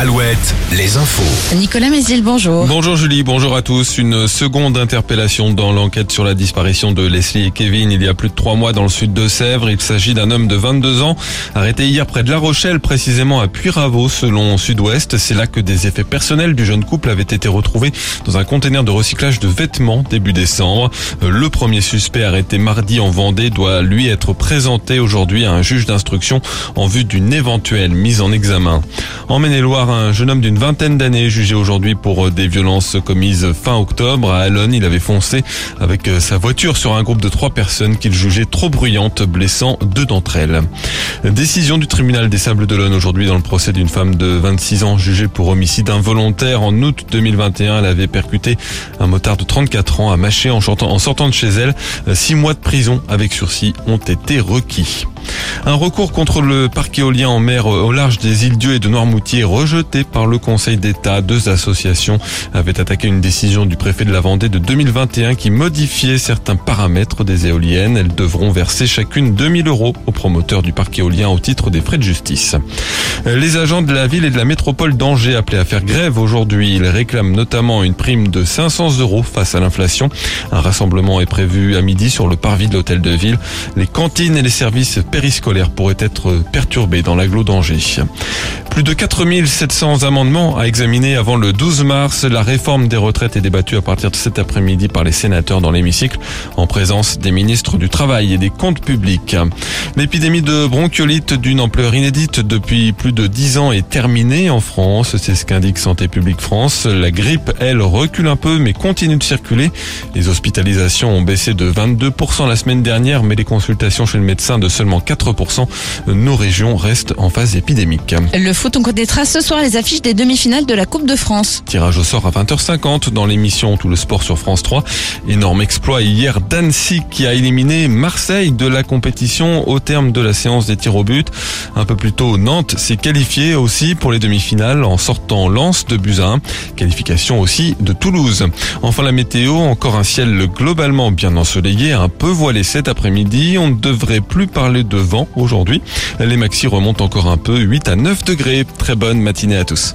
al Alouette, les infos. Nicolas Mézil, bonjour. Bonjour Julie, bonjour à tous. Une seconde interpellation dans l'enquête sur la disparition de Leslie et Kevin il y a plus de trois mois dans le sud de Sèvres. Il s'agit d'un homme de 22 ans arrêté hier près de La Rochelle, précisément à Puyraveau selon Sud-Ouest. C'est là que des effets personnels du jeune couple avaient été retrouvés dans un conteneur de recyclage de vêtements début décembre. Le premier suspect arrêté mardi en Vendée doit lui être présenté aujourd'hui à un juge d'instruction en vue d'une éventuelle mise en examen. En Maine-et-Loire, un jeune homme d'une vingtaine d'années jugé aujourd'hui pour euh, des violences commises fin octobre à Alonne. Il avait foncé avec euh, sa voiture sur un groupe de trois personnes qu'il jugeait trop bruyantes, blessant deux d'entre elles. Décision du tribunal des Sables d'Olonne aujourd'hui dans le procès d'une femme de 26 ans jugée pour homicide involontaire. En août 2021, elle avait percuté un motard de 34 ans à Maché en, en sortant de chez elle. Six mois de prison avec sursis ont été requis. Un recours contre le parc éolien en mer au large des îles Dieu et de Noirmoutier rejeté par le Conseil d'État. Deux associations avaient attaqué une décision du préfet de la Vendée de 2021 qui modifiait certains paramètres des éoliennes. Elles devront verser chacune 2000 euros aux promoteurs du parc éolien au titre des frais de justice. Les agents de la ville et de la métropole d'Angers appelés à faire grève aujourd'hui. Ils réclament notamment une prime de 500 euros face à l'inflation. Un rassemblement est prévu à midi sur le parvis de l'hôtel de ville. Les cantines et les services périscolaires pourraient être perturbés dans l'agglo d'Angers. Plus de 4700 amendements à examiner avant le 12 mars. La réforme des retraites est débattue à partir de cet après-midi par les sénateurs dans l'hémicycle en présence des ministres du Travail et des Comptes publics. L'épidémie de bronchiolite d'une ampleur inédite depuis plus de 10 ans est terminée en France. C'est ce qu'indique Santé publique France. La grippe, elle, recule un peu mais continue de circuler. Les hospitalisations ont baissé de 22% la semaine dernière mais les consultations chez le médecin de seulement 4%. Nos régions restent en phase épidémique. Foot, on connaîtra ce soir les affiches des demi-finales de la Coupe de France. Tirage au sort à 20h50 dans l'émission Tout le sport sur France 3. Énorme exploit hier d'Annecy qui a éliminé Marseille de la compétition au terme de la séance des tirs au but. Un peu plus tôt, Nantes s'est qualifié aussi pour les demi-finales en sortant Lens de Buzyn. Qualification aussi de Toulouse. Enfin la météo, encore un ciel globalement bien ensoleillé, un peu voilé cet après-midi. On ne devrait plus parler de vent aujourd'hui. Les maxi remontent encore un peu, 8 à 9 Très bonne matinée à tous.